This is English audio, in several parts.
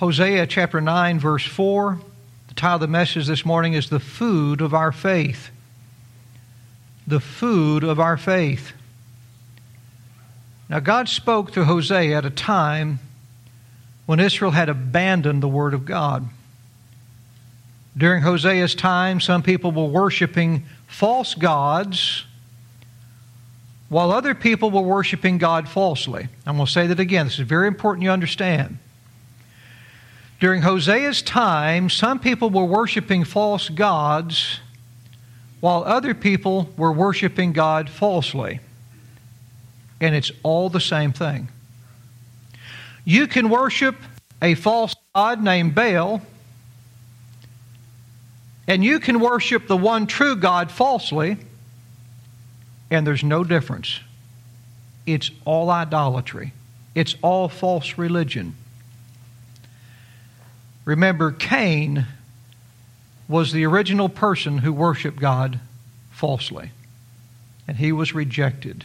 Hosea chapter 9, verse 4. The title of the message this morning is The Food of Our Faith. The Food of Our Faith. Now, God spoke to Hosea at a time when Israel had abandoned the Word of God. During Hosea's time, some people were worshiping false gods while other people were worshiping God falsely. I'm going to say that again. This is very important you understand. During Hosea's time, some people were worshiping false gods while other people were worshiping God falsely. And it's all the same thing. You can worship a false god named Baal, and you can worship the one true God falsely, and there's no difference. It's all idolatry, it's all false religion. Remember, Cain was the original person who worshiped God falsely, and he was rejected.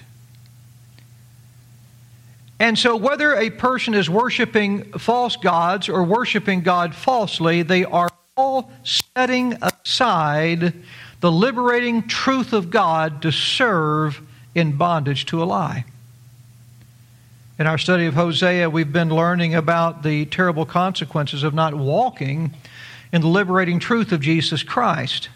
And so, whether a person is worshiping false gods or worshiping God falsely, they are all setting aside the liberating truth of God to serve in bondage to a lie. In our study of Hosea, we've been learning about the terrible consequences of not walking in the liberating truth of Jesus Christ.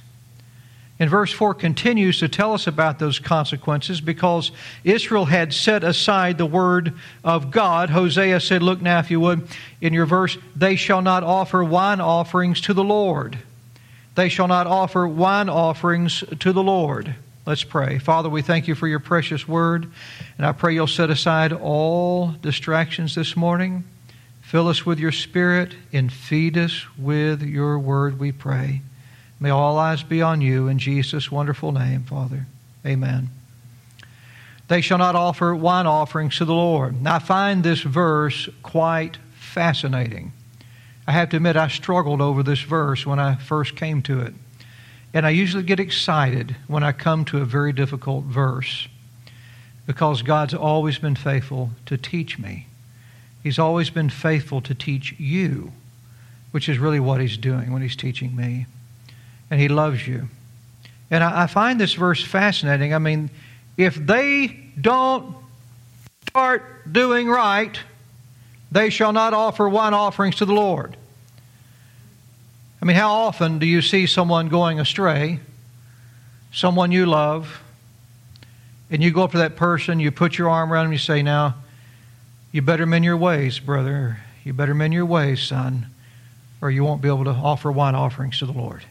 And verse 4 continues to tell us about those consequences because Israel had set aside the word of God. Hosea said, Look now, if you would, in your verse, they shall not offer wine offerings to the Lord. They shall not offer wine offerings to the Lord. Let's pray. Father, we thank you for your precious word, and I pray you'll set aside all distractions this morning. Fill us with your spirit and feed us with your word, we pray. May all eyes be on you in Jesus' wonderful name, Father. Amen. They shall not offer wine offerings to the Lord. Now, I find this verse quite fascinating. I have to admit, I struggled over this verse when I first came to it. And I usually get excited when I come to a very difficult verse because God's always been faithful to teach me. He's always been faithful to teach you, which is really what He's doing when He's teaching me. And He loves you. And I, I find this verse fascinating. I mean, if they don't start doing right, they shall not offer wine offerings to the Lord. I mean, how often do you see someone going astray, someone you love, and you go up to that person, you put your arm around them, you say, Now, you better mend your ways, brother. You better mend your ways, son, or you won't be able to offer wine offerings to the Lord.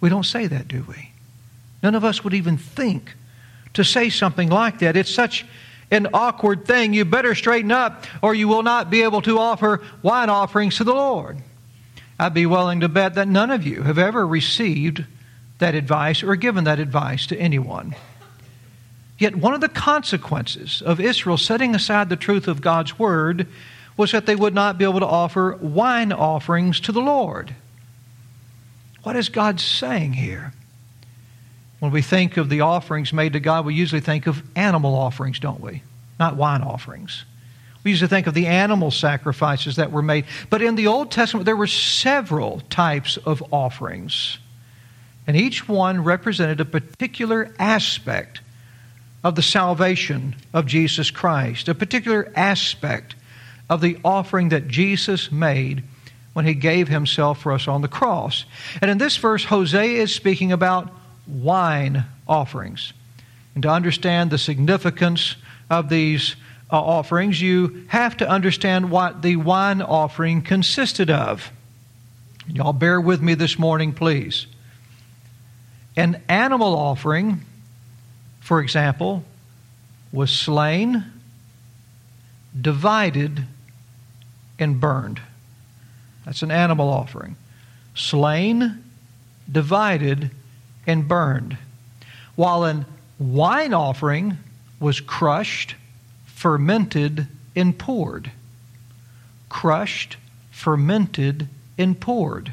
We don't say that, do we? None of us would even think to say something like that. It's such an awkward thing. You better straighten up, or you will not be able to offer wine offerings to the Lord. I'd be willing to bet that none of you have ever received that advice or given that advice to anyone. Yet, one of the consequences of Israel setting aside the truth of God's word was that they would not be able to offer wine offerings to the Lord. What is God saying here? When we think of the offerings made to God, we usually think of animal offerings, don't we? Not wine offerings. We used to think of the animal sacrifices that were made. But in the Old Testament, there were several types of offerings. And each one represented a particular aspect of the salvation of Jesus Christ, a particular aspect of the offering that Jesus made when he gave himself for us on the cross. And in this verse, Hosea is speaking about wine offerings. And to understand the significance of these Uh, offerings, you have to understand what the wine offering consisted of. Y'all bear with me this morning, please. An animal offering, for example, was slain, divided, and burned. That's an animal offering. Slain, divided, and burned. While an wine offering was crushed, fermented, and poured. Crushed, fermented, and poured.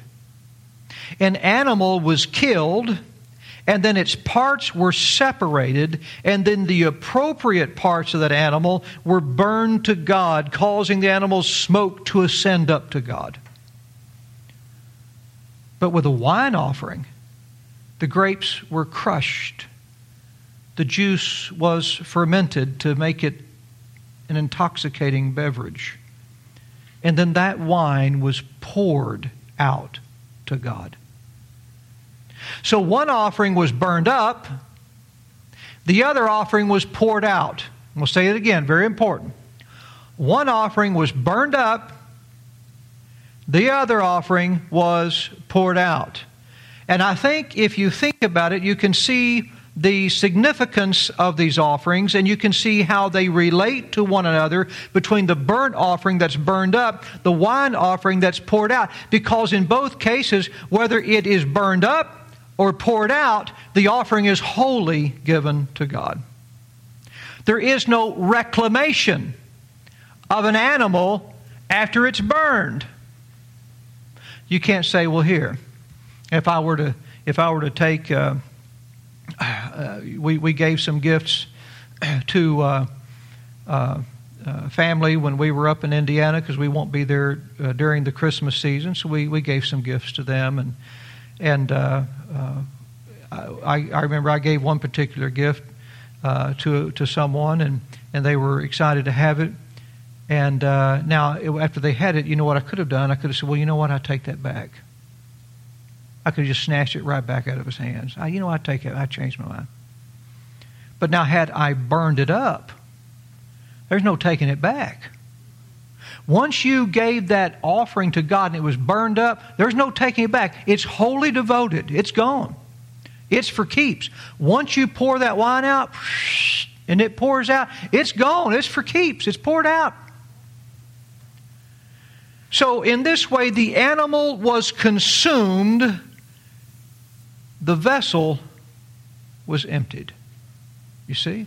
An animal was killed, and then its parts were separated, and then the appropriate parts of that animal were burned to God, causing the animal's smoke to ascend up to God. But with a wine offering, the grapes were crushed, the juice was fermented to make it an intoxicating beverage. And then that wine was poured out to God. So one offering was burned up, the other offering was poured out. We'll say it again, very important. One offering was burned up, the other offering was poured out. And I think if you think about it, you can see the significance of these offerings and you can see how they relate to one another between the burnt offering that's burned up, the wine offering that's poured out. Because in both cases, whether it is burned up or poured out, the offering is wholly given to God. There is no reclamation of an animal after it's burned. You can't say, well, here, if I were to, if I were to take, uh, we, we gave some gifts to uh, uh, uh family when we were up in Indiana because we won't be there uh, during the Christmas season, so we, we gave some gifts to them and and uh, uh, I, I, remember I gave one particular gift uh, to to someone, and and they were excited to have it. And uh, now, after they had it, you know what I could have done? I could have said, "Well, you know what? I take that back." I could have just snatched it right back out of his hands. I, you know, I take it. I changed my mind. But now, had I burned it up, there's no taking it back. Once you gave that offering to God and it was burned up, there's no taking it back. It's wholly devoted, it's gone. It's for keeps. Once you pour that wine out and it pours out, it's gone. It's for keeps. It's poured out. So, in this way, the animal was consumed, the vessel was emptied. You see?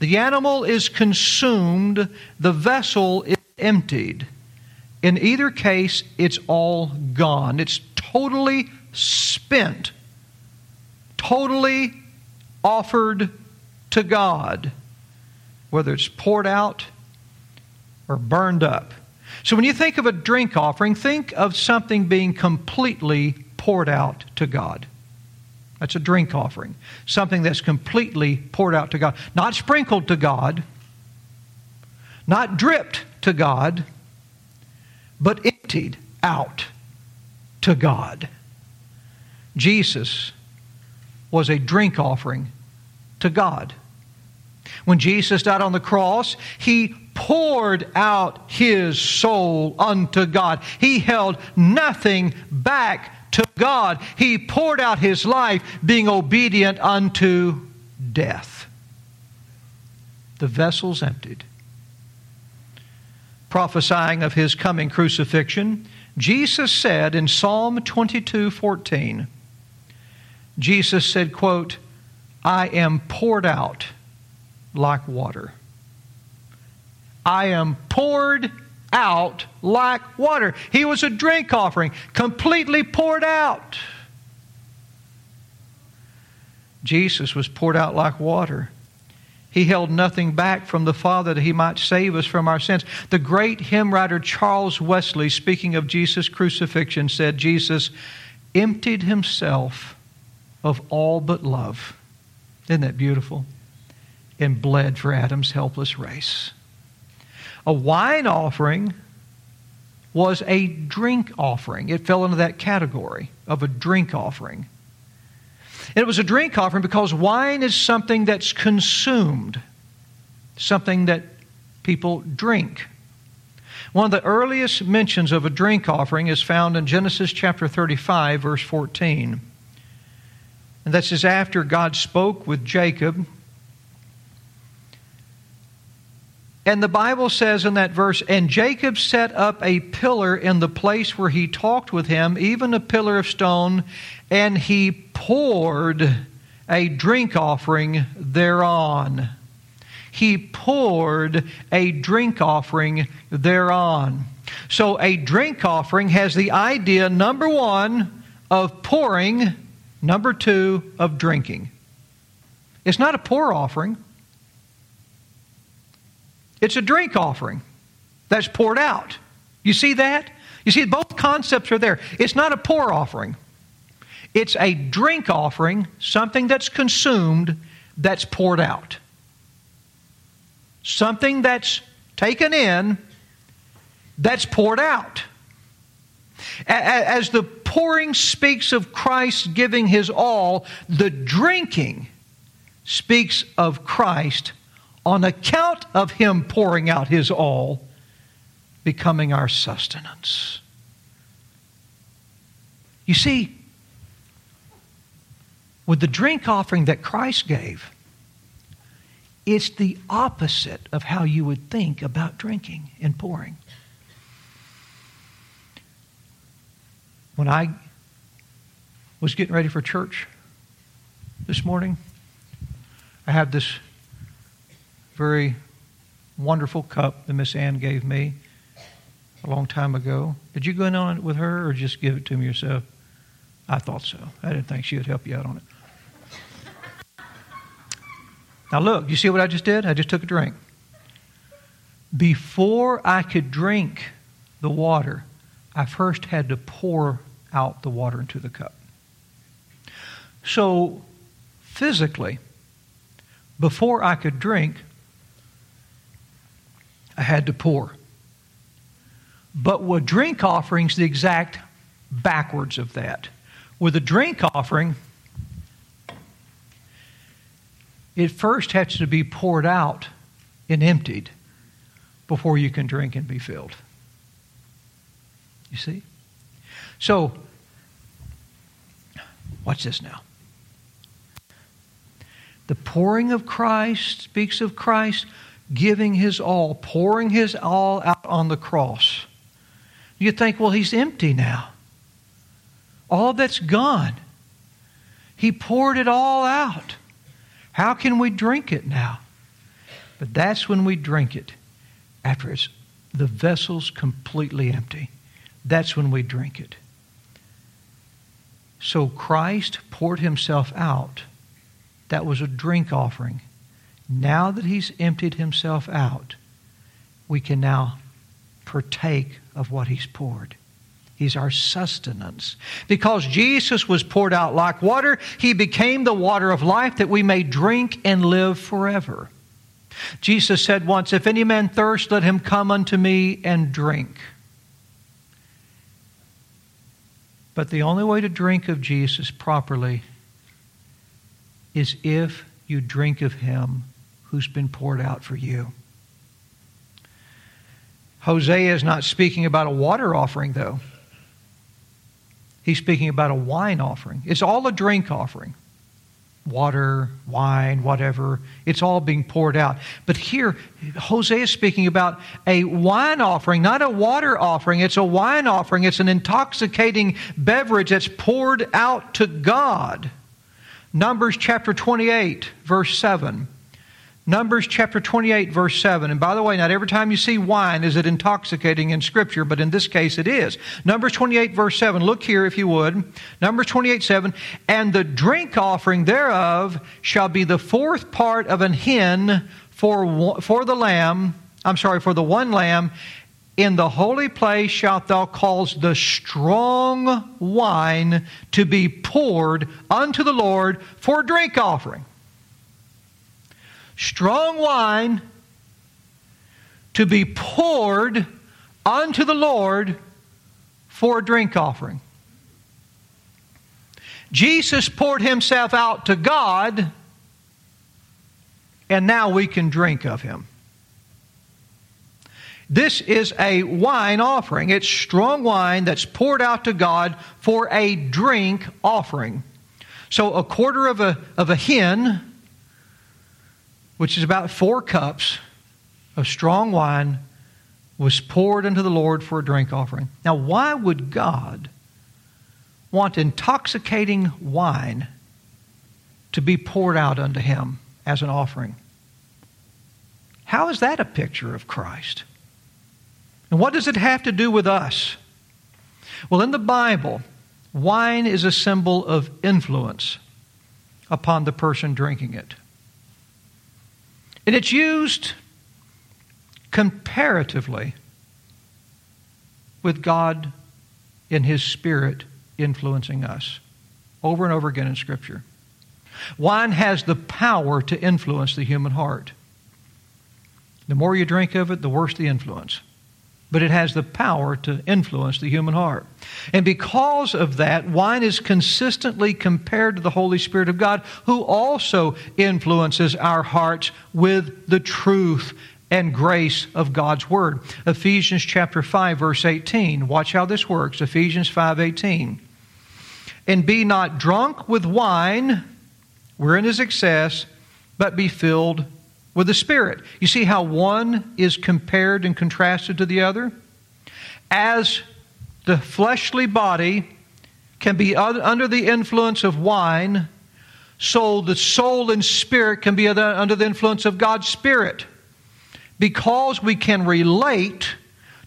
The animal is consumed, the vessel is emptied. In either case, it's all gone. It's totally spent, totally offered to God, whether it's poured out or burned up. So when you think of a drink offering, think of something being completely poured out to God. That's a drink offering. Something that's completely poured out to God. Not sprinkled to God, not dripped to God, but emptied out to God. Jesus was a drink offering to God. When Jesus died on the cross, he poured out his soul unto God. He held nothing back to God. He poured out his life, being obedient unto death. The vessel's emptied prophesying of his coming crucifixion, Jesus said in Psalm 22 14, Jesus said, quote, I am poured out like water. I am poured out like water. He was a drink offering, completely poured out. Jesus was poured out like water. He held nothing back from the Father that he might save us from our sins. The great hymn writer Charles Wesley, speaking of Jesus' crucifixion, said, Jesus emptied himself of all but love. Isn't that beautiful? And bled for Adam's helpless race. A wine offering was a drink offering. It fell into that category of a drink offering. And it was a drink offering because wine is something that's consumed, something that people drink. One of the earliest mentions of a drink offering is found in Genesis chapter 35, verse 14. And that says, after God spoke with Jacob And the Bible says in that verse, and Jacob set up a pillar in the place where he talked with him, even a pillar of stone, and he poured a drink offering thereon. He poured a drink offering thereon. So a drink offering has the idea, number one, of pouring, number two, of drinking. It's not a pour offering, it's a drink offering that's poured out. You see that? You see, both concepts are there. It's not a pour offering, it's a drink offering, something that's consumed that's poured out. Something that's taken in that's poured out. As the pouring speaks of Christ giving his all, the drinking speaks of Christ on account of him pouring out his all, becoming our sustenance. You see, with the drink offering that Christ gave, it's the opposite of how you would think about drinking and pouring. When I was getting ready for church this morning, I had this very wonderful cup that Miss Ann gave me a long time ago. Did you go in on it with her or just give it to me yourself? I thought so. I didn't think she would help you out on it. Now, look, you see what I just did? I just took a drink. Before I could drink the water, I first had to pour out the water into the cup. So, physically, before I could drink, I had to pour. But with drink offerings, the exact backwards of that. With a drink offering, it first has to be poured out and emptied before you can drink and be filled. You see? So, watch this now. The pouring of Christ speaks of Christ giving his all, pouring his all out on the cross. You think, well, he's empty now. All that's gone. He poured it all out. How can we drink it now? But that's when we drink it, after it's, the vessel's completely empty. That's when we drink it. So Christ poured himself out. That was a drink offering. Now that he's emptied himself out, we can now partake of what he's poured. He's our sustenance. Because Jesus was poured out like water, he became the water of life that we may drink and live forever. Jesus said once, If any man thirst, let him come unto me and drink. But the only way to drink of Jesus properly is if you drink of him who's been poured out for you. Hosea is not speaking about a water offering, though. He's speaking about a wine offering. It's all a drink offering water, wine, whatever. It's all being poured out. But here, Hosea is speaking about a wine offering, not a water offering. It's a wine offering. It's an intoxicating beverage that's poured out to God. Numbers chapter 28, verse 7. Numbers chapter 28, verse 7. And by the way, not every time you see wine is it intoxicating in Scripture, but in this case it is. Numbers 28, verse 7. Look here if you would. Numbers 28, 7. And the drink offering thereof shall be the fourth part of an hin for, for the lamb, I'm sorry, for the one lamb. In the holy place shalt thou cause the strong wine to be poured unto the Lord for drink offering strong wine to be poured unto the Lord for a drink offering. Jesus poured himself out to God, and now we can drink of him. This is a wine offering. It's strong wine that's poured out to God for a drink offering. So, a quarter of a, of a hin which is about four cups of strong wine, was poured into the Lord for a drink offering. Now, why would God want intoxicating wine to be poured out unto him as an offering? How is that a picture of Christ? And what does it have to do with us? Well, in the Bible, wine is a symbol of influence upon the person drinking it. And it's used comparatively with God in His Spirit influencing us over and over again in Scripture. Wine has the power to influence the human heart. The more you drink of it, the worse the influence. But it has the power to influence the human heart. And because of that, wine is consistently compared to the Holy Spirit of God, who also influences our hearts with the truth and grace of God's word. Ephesians chapter 5 verse 18. Watch how this works. Ephesians 5:18. And be not drunk with wine, wherein is excess, but be filled with the Spirit. You see how one is compared and contrasted to the other? As the fleshly body can be under the influence of wine, so the soul and spirit can be under the influence of God's Spirit. Because we can relate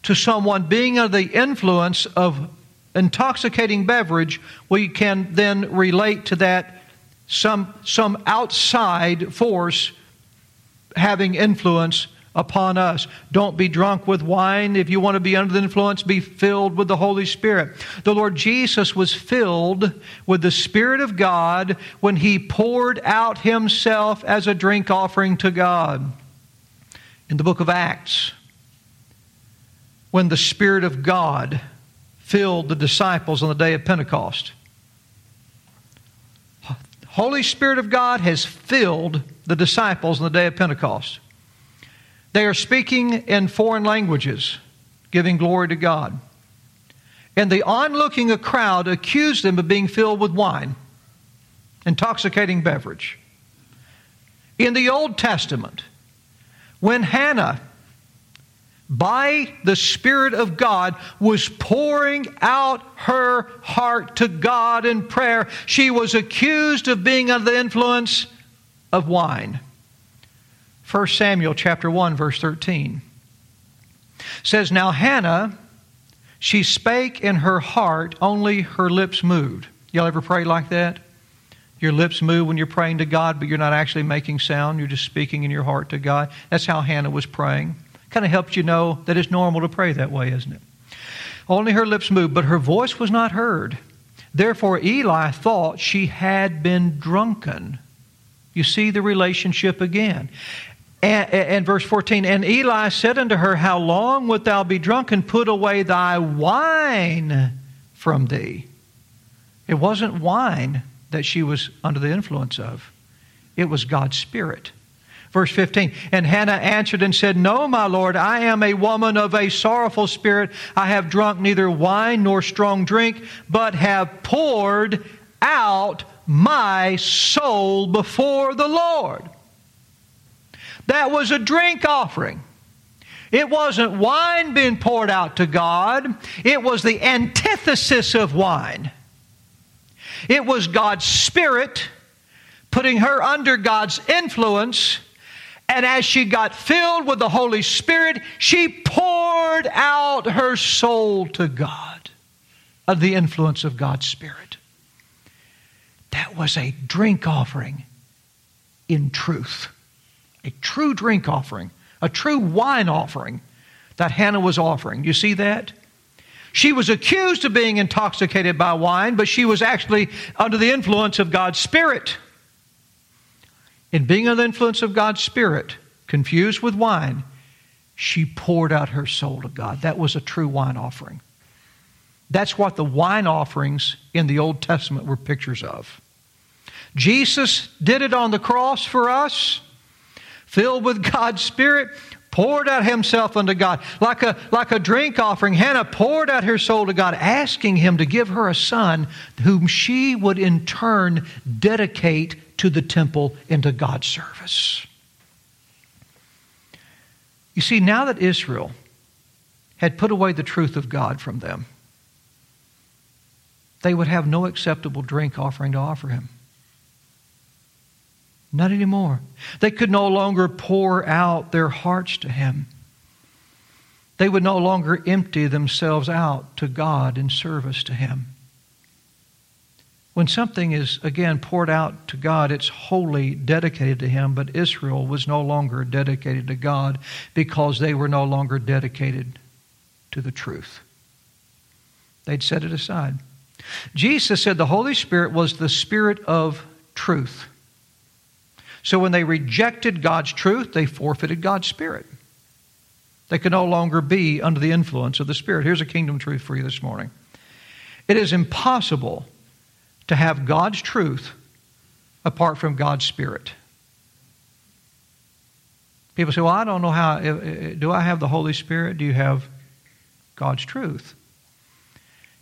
to someone being under the influence of intoxicating beverage, we can then relate to that some, some outside force having influence upon us. Don't be drunk with wine. If you want to be under the influence, be filled with the Holy Spirit. The Lord Jesus was filled with the Spirit of God when he poured out himself as a drink offering to God. In the book of Acts, when the Spirit of God filled the disciples on the day of Pentecost. Holy Spirit of God has filled the disciples on the day of Pentecost. They are speaking in foreign languages, giving glory to God. And the onlooking crowd accused them of being filled with wine, intoxicating beverage. In the Old Testament, when Hannah by the Spirit of God, was pouring out her heart to God in prayer. She was accused of being under the influence of wine. 1 Samuel chapter 1 verse 13 says now Hannah she spake in her heart only her lips moved. Y'all ever pray like that? Your lips move when you're praying to God, but you're not actually making sound. You're just speaking in your heart to God. That's how Hannah was praying. Kind of helps you know that it's normal to pray that way, isn't it? Only her lips moved, but her voice was not heard. Therefore, Eli thought she had been drunken. You see the relationship again. And, and, verse 14, and Eli said unto her, How long wilt thou be drunken? Put away thy wine from thee. It wasn't wine that she was under the influence of, it was God's Spirit. Verse 15, and Hannah answered and said, No, my Lord, I am a woman of a sorrowful spirit. I have drunk neither wine nor strong drink, but have poured out my soul before the Lord. That was a drink offering. It wasn't wine being poured out to God, it was the antithesis of wine. It was God's Spirit putting her under God's influence and as she got filled with the Holy Spirit, she poured out her soul to God of the influence of God's Spirit. That was a drink offering in truth. A true drink offering, a true wine offering that Hannah was offering. You see that? She was accused of being intoxicated by wine, but she was actually under the influence of God's Spirit in being under the influence of God's Spirit, confused with wine, she poured out her soul to God. That was a true wine offering. That's what the wine offerings in the Old Testament were pictures of. Jesus did it on the cross for us, filled with God's Spirit, poured out himself unto God. Like a, like a drink offering, Hannah poured out her soul to God, asking him to give her a son whom she would in turn dedicate to the temple and to God's service. You see, now that Israel had put away the truth of God from them, they would have no acceptable drink offering to offer him. Not anymore. They could no longer pour out their hearts to him. They would no longer empty themselves out to God in service to him. When something is, again, poured out to God, it's wholly dedicated to Him, but Israel was no longer dedicated to God because they were no longer dedicated to the truth. They'd set it aside. Jesus said the Holy Spirit was the Spirit of truth. So when they rejected God's truth, they forfeited God's Spirit. They could no longer be under the influence of the Spirit. Here's a kingdom truth for you this morning it is impossible to have God's truth apart from God's Spirit. People say, Well, I don't know how. Eh, eh, do I have the Holy Spirit? Do you have God's truth?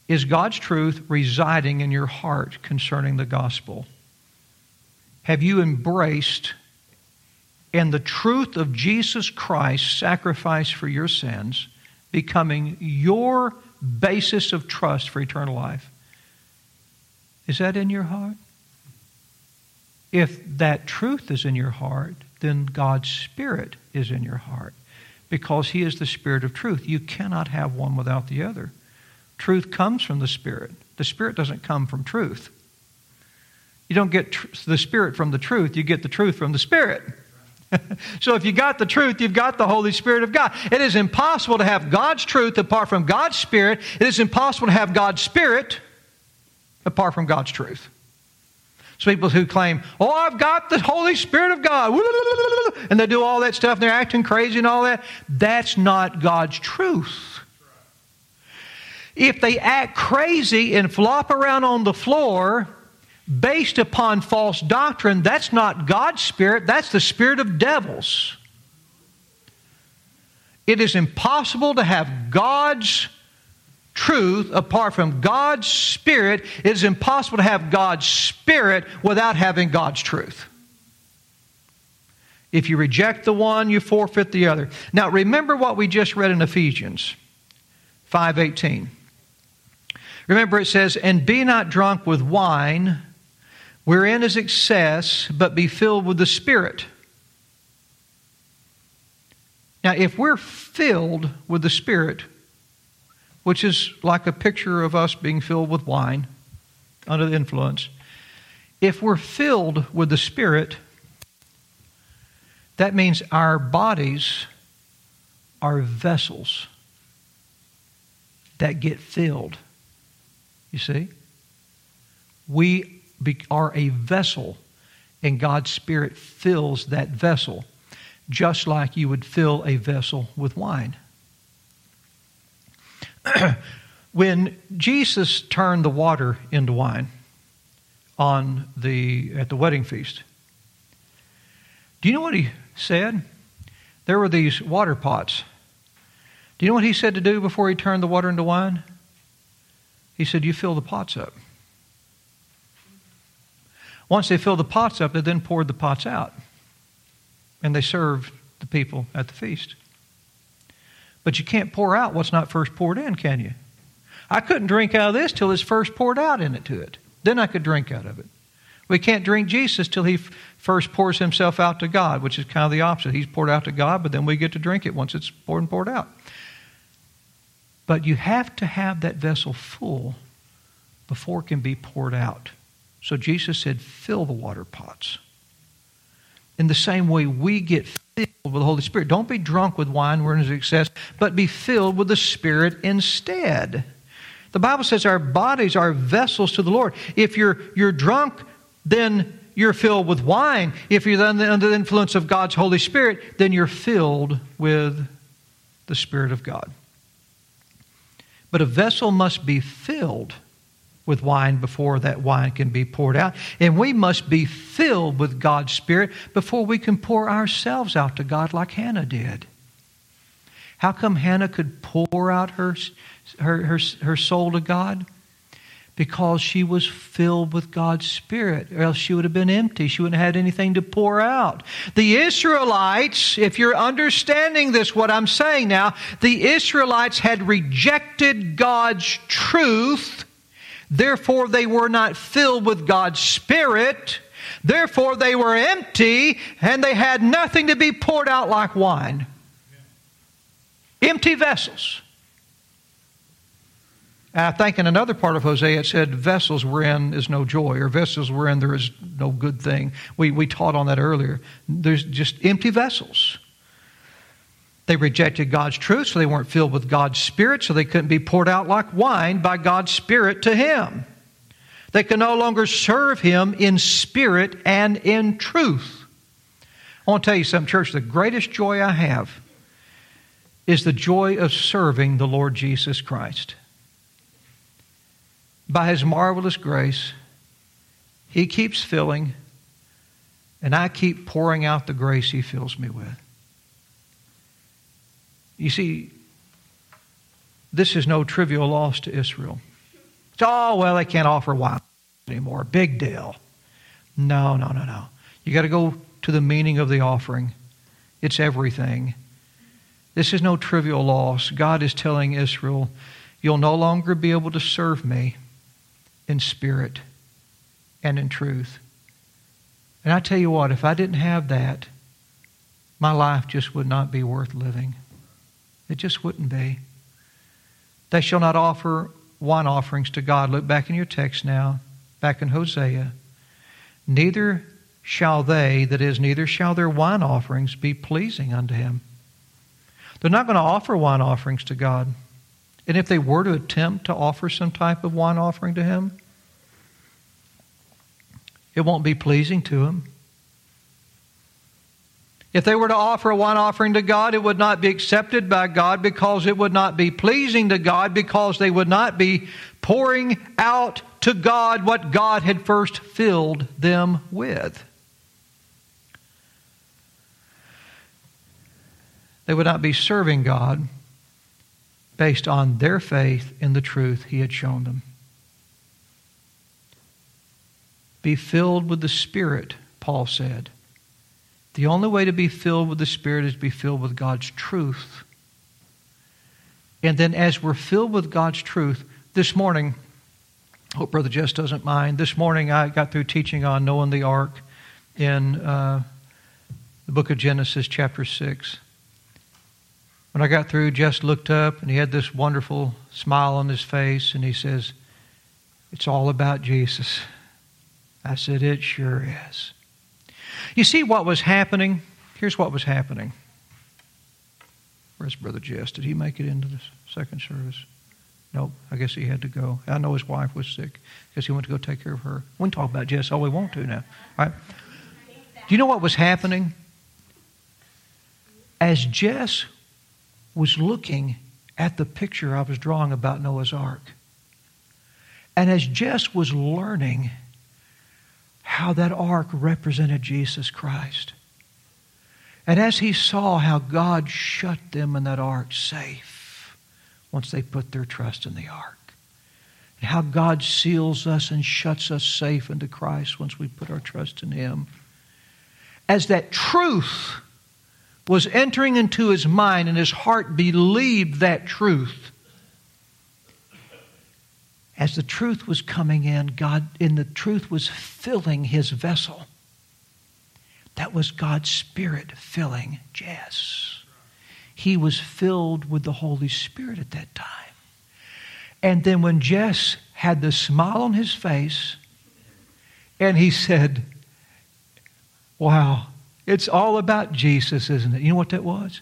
Is God's truth residing in your heart concerning the gospel? Have you embraced in the truth of Jesus Christ's sacrifice for your sins becoming your basis of trust for eternal life? Is that in your heart? If that truth is in your heart, then God's Spirit is in your heart because He is the Spirit of truth. You cannot have one without the other. Truth comes from the Spirit, the Spirit doesn't come from truth. You don't get tr- the Spirit from the truth, you get the truth from the Spirit. so if you got the truth, you've got the Holy Spirit of God. It is impossible to have God's truth apart from God's Spirit. It is impossible to have God's Spirit apart from God's truth. So people who claim, oh, I've got the Holy Spirit of God, and they do all that stuff and they're acting crazy and all that, that's not God's truth. If they act crazy and flop around on the floor based upon false doctrine, that's not God's Spirit, that's the Spirit of devils. It is impossible to have God's truth apart from God's Spirit. It is impossible to have God's Spirit without having God's truth. If you reject the one, you forfeit the other. Now remember what we just read in Ephesians 5:18. Remember it says, "And be not drunk with wine, wherein is excess, but be filled with the Spirit." Now, if we're filled with the Spirit, which is like a picture of us being filled with wine under the influence. If we're filled with the Spirit, that means our bodies are vessels that get filled. You see? We are a vessel, and God's Spirit fills that vessel, just like you would fill a vessel with wine. when Jesus turned the water into wine on the at the wedding feast, do you know what he said? There were these water pots. Do you know what he said to do before he turned the water into wine? He said, You fill the pots up. Once they filled the pots up, they then poured the pots out. And they served the people at the feast. But you can't pour out what's not first poured in, can you? I couldn't drink out of this till it's first poured out into it. Then I could drink out of it. We can't drink Jesus till he first pours himself out to God, which is kind of the opposite. He's poured out to God, but then we get to drink it once it's poured and poured out. But you have to have that vessel full before it can be poured out. So Jesus said, fill the water pots. In the same way, we get filled with the Holy Spirit. Don't be drunk with wine wherein is excess, but be filled with the Spirit instead. The Bible says our bodies are vessels to the Lord. If you're, you're drunk, then you're filled with wine. If you're under the influence of God's Holy Spirit, then you're filled with the Spirit of God. But a vessel must be filled with wine before that wine can be poured out. And we must be filled with God's Spirit before we can pour ourselves out to God like Hannah did. How come Hannah could pour out her, her, her, her soul to God? Because she was filled with God's Spirit, or else she would have been empty. She wouldn't have had anything to pour out. The Israelites, if you're understanding this, what I'm saying now, the Israelites had rejected God's truth Therefore, they were not filled with God's Spirit. Therefore, they were empty and they had nothing to be poured out like wine. Empty vessels. I think in another part of Hosea it said, Vessels wherein is no joy, or vessels wherein there is no good thing. We, we taught on that earlier. There's just empty vessels. They rejected God's truth, so they weren't filled with God's Spirit, so they couldn't be poured out like wine by God's Spirit to Him. They can no longer serve Him in spirit and in truth. I want to tell you something, church. The greatest joy I have is the joy of serving the Lord Jesus Christ. By His marvelous grace, He keeps filling, and I keep pouring out the grace He fills me with. You see, this is no trivial loss to Israel. It's, oh, well, they can't offer wine anymore. Big deal. No, no, no, no. You got to go to the meaning of the offering. It's everything. This is no trivial loss. God is telling Israel, you'll no longer be able to serve me in spirit and in truth. And I tell you what, if I didn't have that, my life just would not be worth living. It just wouldn't be. They shall not offer wine offerings to God. Look back in your text now, back in Hosea. Neither shall they, that is, neither shall their wine offerings be pleasing unto him. They're not going to offer wine offerings to God. And if they were to attempt to offer some type of wine offering to him, it won't be pleasing to him. If they were to offer a wine offering to God, it would not be accepted by God because it would not be pleasing to God because they would not be pouring out to God what God had first filled them with. They would not be serving God based on their faith in the truth He had shown them. Be filled with the Spirit, Paul said. The only way to be filled with the Spirit is to be filled with God's truth. And then, as we're filled with God's truth, this morning, hope Brother Jess doesn't mind. This morning, I got through teaching on knowing the ark in uh, the book of Genesis, chapter 6. When I got through, Jess looked up and he had this wonderful smile on his face and he says, It's all about Jesus. I said, It sure is. You see what was happening? Here's what was happening. Where's Brother Jess? Did he make it into the second service? Nope. I guess he had to go. I know his wife was sick because he went to go take care of her. We can talk about Jess all we want to now. Right? Do you know what was happening? As Jess was looking at the picture I was drawing about Noah's Ark, and as Jess was learning how that ark represented Jesus Christ. And as he saw how God shut them in that ark safe once they put their trust in the ark, and how God seals us and shuts us safe into Christ once we put our trust in him, as that truth was entering into his mind and his heart believed that truth, as the truth was coming in, God, in the truth was filling his vessel. That was God's Spirit filling Jess. He was filled with the Holy Spirit at that time. And then when Jess had the smile on his face, and he said, Wow, it's all about Jesus, isn't it? You know what that was?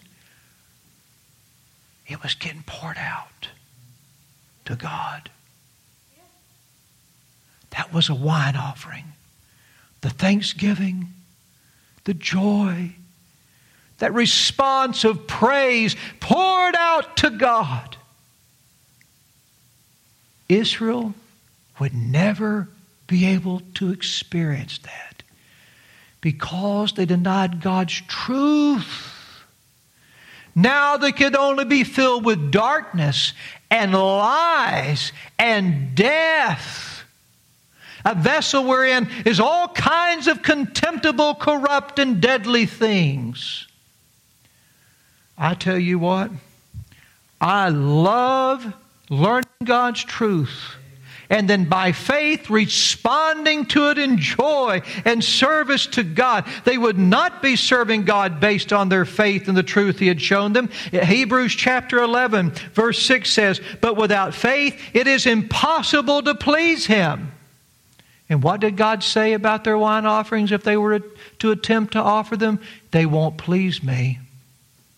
It was getting poured out to God. That was a wine offering. The thanksgiving, the joy, that response of praise poured out to God. Israel would never be able to experience that because they denied God's truth. Now they could only be filled with darkness and lies and death a vessel wherein is all kinds of contemptible, corrupt, and deadly things. I tell you what, I love learning God's truth and then by faith responding to it in joy and service to God. They would not be serving God based on their faith in the truth He had shown them. Hebrews chapter 11, verse 6 says, But without faith it is impossible to please Him. And what did God say about their wine offerings if they were to attempt to offer them? They won't please me.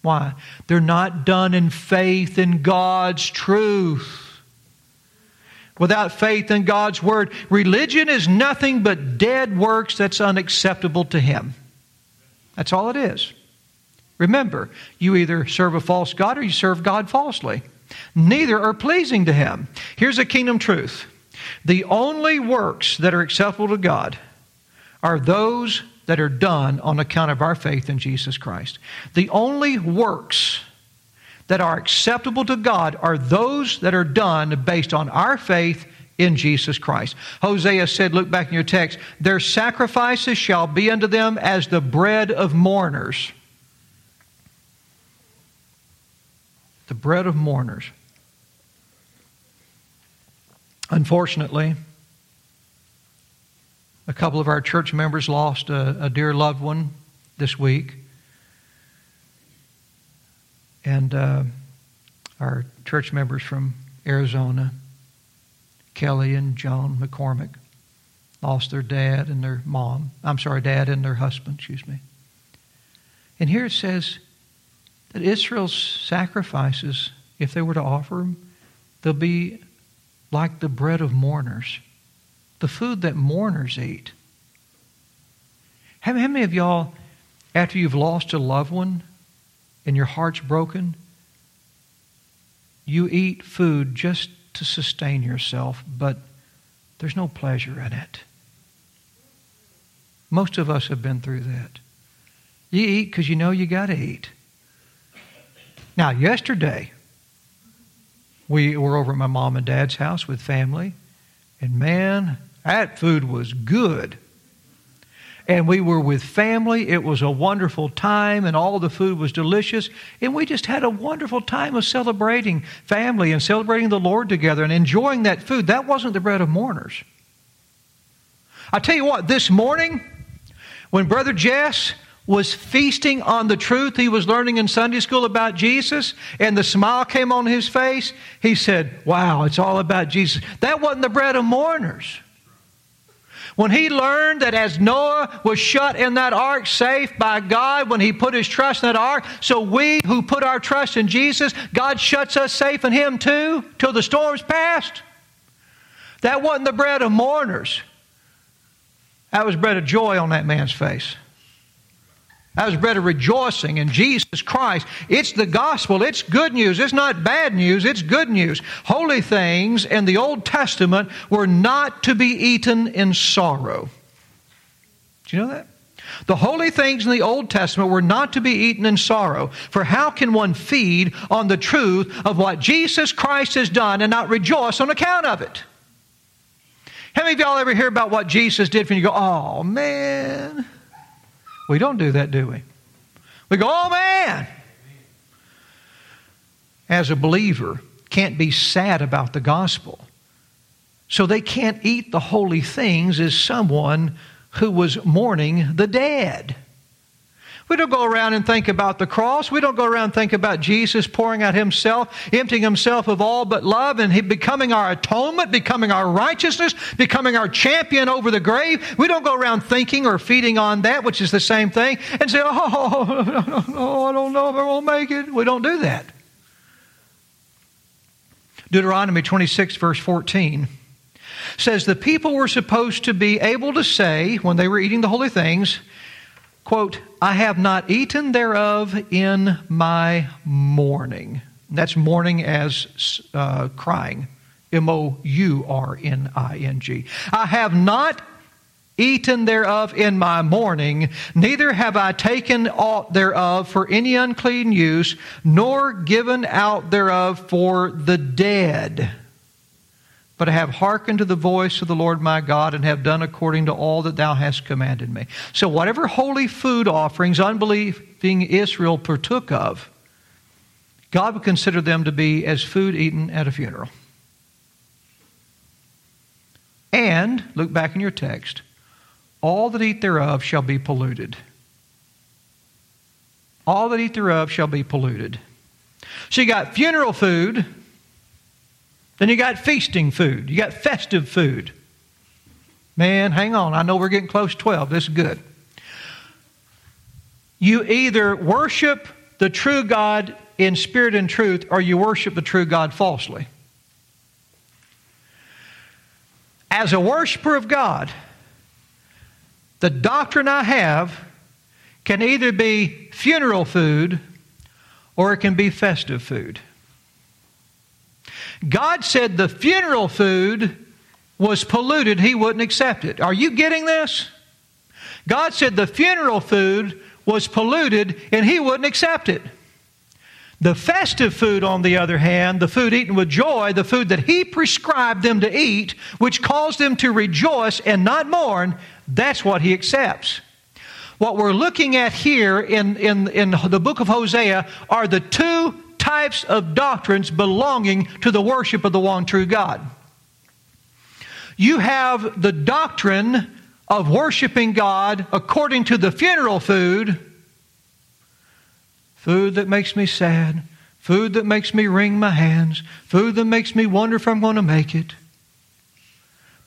Why? They're not done in faith in God's truth. Without faith in God's word, religion is nothing but dead works that's unacceptable to Him. That's all it is. Remember, you either serve a false God or you serve God falsely. Neither are pleasing to Him. Here's a kingdom truth the only works that are acceptable to God are those that are done on account of our faith in Jesus Christ. The only works that are acceptable to God are those that are done based on our faith in Jesus Christ. Hosea said, look back in your text, their sacrifices shall be unto them as the bread of mourners. The bread of mourners. Unfortunately, a couple of our church members lost a, a dear loved one this week. And uh, our church members from Arizona, Kelly and Joan McCormick, lost their dad and their mom. I'm sorry, dad and their husband, excuse me. And here it says that Israel's sacrifices, if they were to offer them, they'll be like the bread of mourners, the food that mourners eat. How many of y'all, after you've lost a loved one and your heart's broken, you eat food just to sustain yourself, but there's no pleasure in it? Most of us have been through that. You eat because you know you got to eat. Now, yesterday, we were over at my mom and dad's house with family, and man, that food was good. And we were with family. It was a wonderful time, and all the food was delicious. And we just had a wonderful time of celebrating family and celebrating the Lord together and enjoying that food. That wasn't the bread of mourners. I tell you what, this morning, when Brother Jess was feasting on the truth he was learning in Sunday school about Jesus, and the smile came on his face, he said, Wow, it's all about Jesus. That wasn't the bread of mourners. When he learned that as Noah was shut in that ark safe by God when he put his trust in that ark, so we who put our trust in Jesus, God shuts us safe in him too till the storm's passed. That wasn't the bread of mourners. That was bread of joy on that man's face. That was of rejoicing in Jesus Christ. It's the gospel. It's good news. It's not bad news. It's good news. Holy things in the Old Testament were not to be eaten in sorrow. Do you know that? The holy things in the Old Testament were not to be eaten in sorrow. For how can one feed on the truth of what Jesus Christ has done and not rejoice on account of it? How many of y'all ever hear about what Jesus did and you go, oh man? We don't do that, do we? We go, oh man! As a believer, can't be sad about the gospel. So they can't eat the holy things as someone who was mourning the dead. We don't go around and think about the cross. We don't go around and think about Jesus pouring out himself, emptying himself of all but love, and he becoming our atonement, becoming our righteousness, becoming our champion over the grave. We don't go around thinking or feeding on that, which is the same thing, and say, oh, oh I don't know if I will make it. We don't do that. Deuteronomy 26, verse 14 says, The people were supposed to be able to say, when they were eating the holy things, quote, I have not eaten thereof in my mourning. That's mourning as uh, crying. M O U R N I N G. I have not eaten thereof in my mourning, neither have I taken aught thereof for any unclean use, nor given out thereof for the dead but I have hearkened to the voice of the Lord my God and have done according to all that thou hast commanded me. So, whatever holy food offerings unbelieving Israel partook of, God would consider them to be as food eaten at a funeral. and, look back in your text, all that eat thereof shall be polluted. All that eat thereof shall be polluted. So you got funeral food, then you got feasting food, you got festive food. Man, hang on. I know we're getting close to 12. This is good. You either worship the true God in spirit and truth, or you worship the true God falsely. As a worshiper of God, the doctrine I have can either be funeral food or it can be festive food. God said the funeral food was polluted, He wouldn't accept it. Are you getting this? God said the funeral food was polluted and He wouldn't accept it. The festive food, on the other hand, the food eaten with joy, the food that He prescribed them to eat, which caused them to rejoice and not mourn, that's what He accepts. What we're looking at here in, in, in the book of Hosea are the two types of doctrines belonging to the worship of the one true God. You have the doctrine of worshiping God according to the funeral food food that makes me sad, food that makes me wring my hands, food that makes me wonder if I'm going to make it.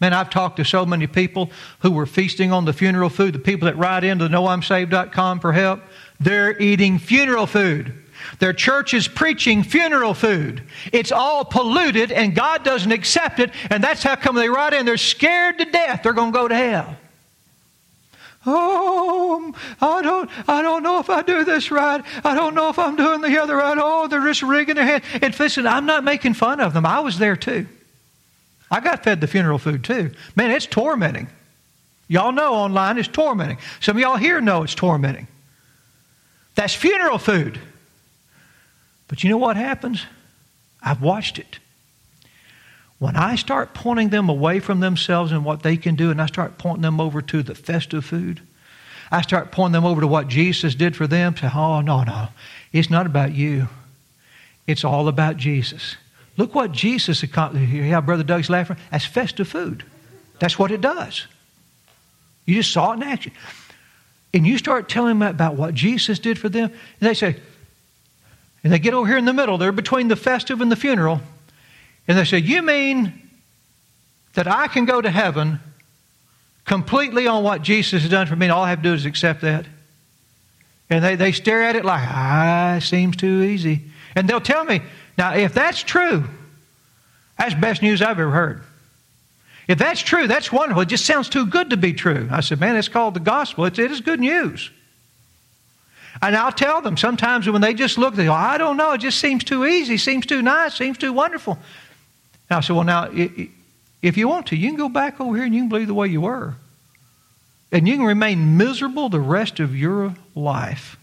Man, I've talked to so many people who were feasting on the funeral food, the people that write into knowimsaved.com for help. They're eating funeral food. Their church is preaching funeral food. It's all polluted and God doesn't accept it, and that's how come they write in. They're scared to death they're going to go to hell. Oh, I don't, I don't know if I do this right. I don't know if I'm doing the other right. Oh, they're just wringing their hand. And listen, I'm not making fun of them. I was there too. I got fed the funeral food too. Man, it's tormenting. Y'all know online it's tormenting. Some of y'all here know it's tormenting. That's funeral food. But you know what happens? I've watched it. When I start pointing them away from themselves and what they can do, and I start pointing them over to the festive food, I start pointing them over to what Jesus did for them, say, oh, no, no, it's not about you. It's all about Jesus. Look what Jesus accomplished. Yeah, Brother Doug's laughing. That's festive food. That's what it does. You just saw it in action. And you start telling them about what Jesus did for them, and they say, and they get over here in the middle, they're between the festive and the funeral. And they say, You mean that I can go to heaven completely on what Jesus has done for me, and all I have to do is accept that? And they, they stare at it like, ah, seems too easy. And they'll tell me, now, if that's true, that's best news I've ever heard. If that's true, that's wonderful. It just sounds too good to be true. I said, man, it's called the gospel. It's, it is good news. And I'll tell them sometimes when they just look, they go, I don't know, it just seems too easy, seems too nice, seems too wonderful. And I said, Well, now, if you want to, you can go back over here and you can believe the way you were. And you can remain miserable the rest of your life.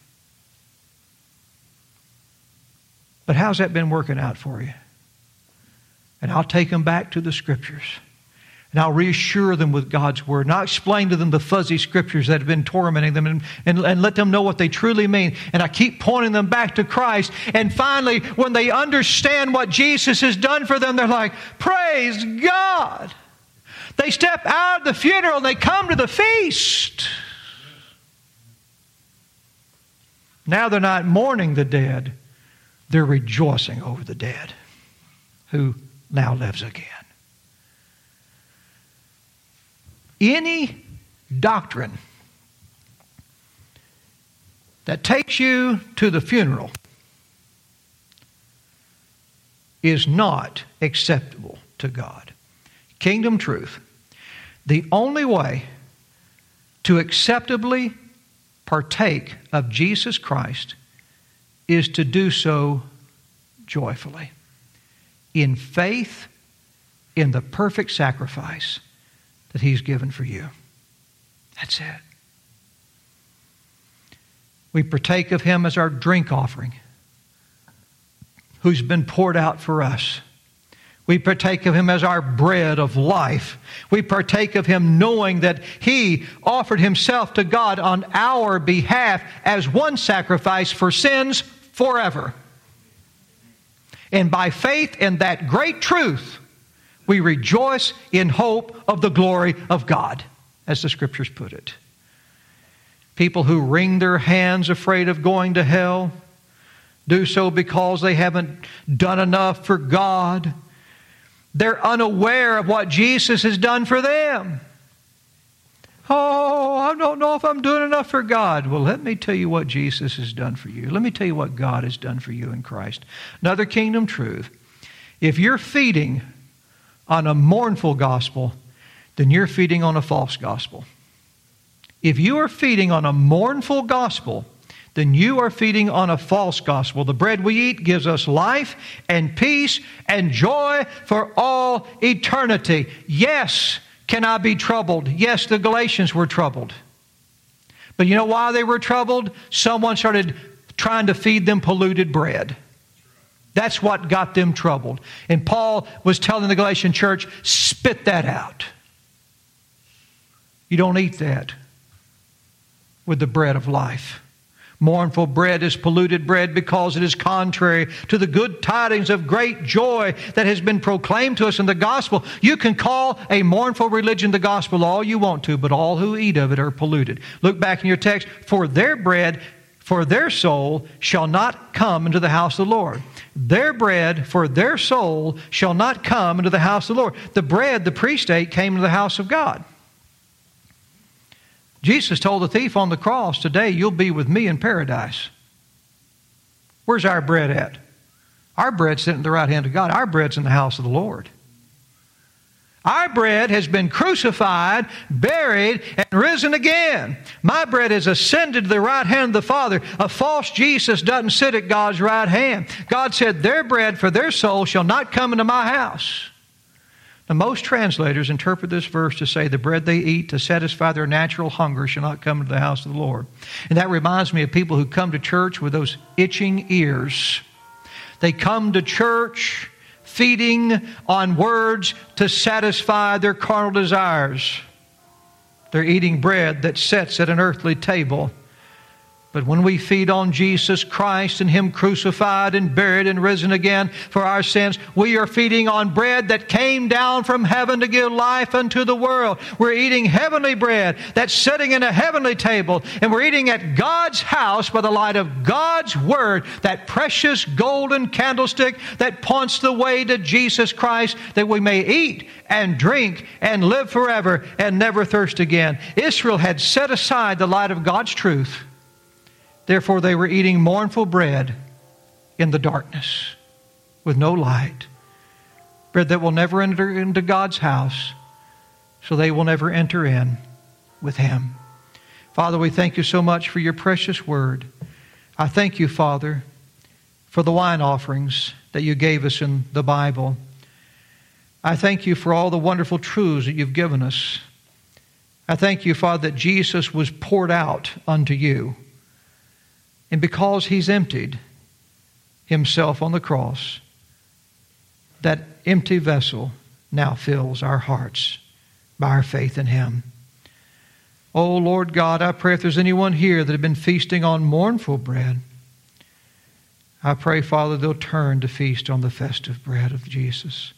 But how's that been working out for you? And I'll take them back to the scriptures. I'll reassure them with God's word. I'll explain to them the fuzzy scriptures that have been tormenting them and, and, and let them know what they truly mean. And I keep pointing them back to Christ. And finally, when they understand what Jesus has done for them, they're like, Praise God. They step out of the funeral and they come to the feast. Now they're not mourning the dead, they're rejoicing over the dead who now lives again. Any doctrine that takes you to the funeral is not acceptable to God. Kingdom truth. The only way to acceptably partake of Jesus Christ is to do so joyfully, in faith in the perfect sacrifice that He's given for you. That's it. We partake of Him as our drink offering, who's been poured out for us. We partake of Him as our bread of life. We partake of Him knowing that He offered Himself to God on our behalf as one sacrifice for sins forever. And by faith in that great truth, We rejoice in hope of the glory of God, as the scriptures put it. People who wring their hands afraid of going to hell do so because they haven't done enough for God. They're unaware of what Jesus has done for them. Oh, I don't know if I'm doing enough for God. Well, let me tell you what Jesus has done for you. Let me tell you what God has done for you in Christ. Another kingdom truth. If you're feeding on a mournful gospel, then you're feeding on a false gospel. If you are feeding on a mournful gospel, then you are feeding on a false gospel. The bread we eat gives us life and peace and joy for all eternity. Yes, can I be troubled? Yes, the Galatians were troubled. But you know why they were troubled? Someone started trying to feed them polluted bread. That's what got them troubled. And Paul was telling the Galatian church, spit that out. You don't eat that with the bread of life. Mournful bread is polluted bread because it is contrary to the good tidings of great joy that has been proclaimed to us in the gospel. You can call a mournful religion the gospel all you want to, but all who eat of it are polluted. Look back in your text. For their bread, for their soul shall not come into the house of the Lord. Their bread for their soul shall not come into the house of the Lord. The bread, the priest ate, came into the house of God. Jesus told the thief on the cross, Today you'll be with me in paradise. Where's our bread at? Our bread's sitting at the right hand of God. Our bread's in the house of the Lord. Our bread has been crucified, buried, and risen again. My bread has ascended to the right hand of the Father. A false Jesus doesn't sit at God's right hand. God said, Their bread for their soul shall not come into my house. Now, most translators interpret this verse to say the bread they eat to satisfy their natural hunger shall not come into the house of the Lord. And that reminds me of people who come to church with those itching ears. They come to church feeding on words to satisfy their carnal desires. They're eating bread that sets at an earthly table but when we feed on Jesus Christ and Him crucified and buried and risen again for our sins, we are feeding on bread that came down from heaven to give life unto the world. We're eating heavenly bread that's sitting in a heavenly table, and we're eating at God's house by the light of God's Word, that precious golden candlestick that points the way to Jesus Christ, that we may eat and drink and live forever and never thirst again. Israel had set aside the light of God's truth Therefore, they were eating mournful bread in the darkness with no light. Bread that will never enter into God's house, so they will never enter in with Him. Father, we thank you so much for your precious word. I thank you, Father, for the wine offerings that you gave us in the Bible. I thank you for all the wonderful truths that you've given us. I thank you, Father, that Jesus was poured out unto you. And because he's emptied himself on the cross, that empty vessel now fills our hearts by our faith in him. Oh, Lord God, I pray if there's anyone here that have been feasting on mournful bread, I pray, Father, they'll turn to feast on the festive bread of Jesus.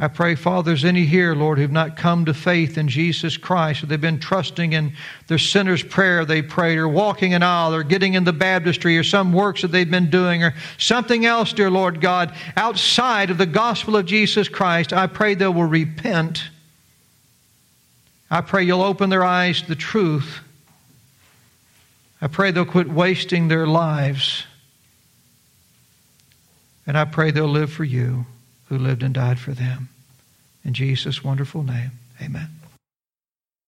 I pray, Father, there's any here, Lord, who've not come to faith in Jesus Christ, or they've been trusting in their sinner's prayer they prayed, or walking an aisle, or getting in the baptistry, or some works that they've been doing, or something else, dear Lord God, outside of the gospel of Jesus Christ. I pray they will repent. I pray you'll open their eyes to the truth. I pray they'll quit wasting their lives. And I pray they'll live for you who lived and died for them. In Jesus' wonderful name, amen.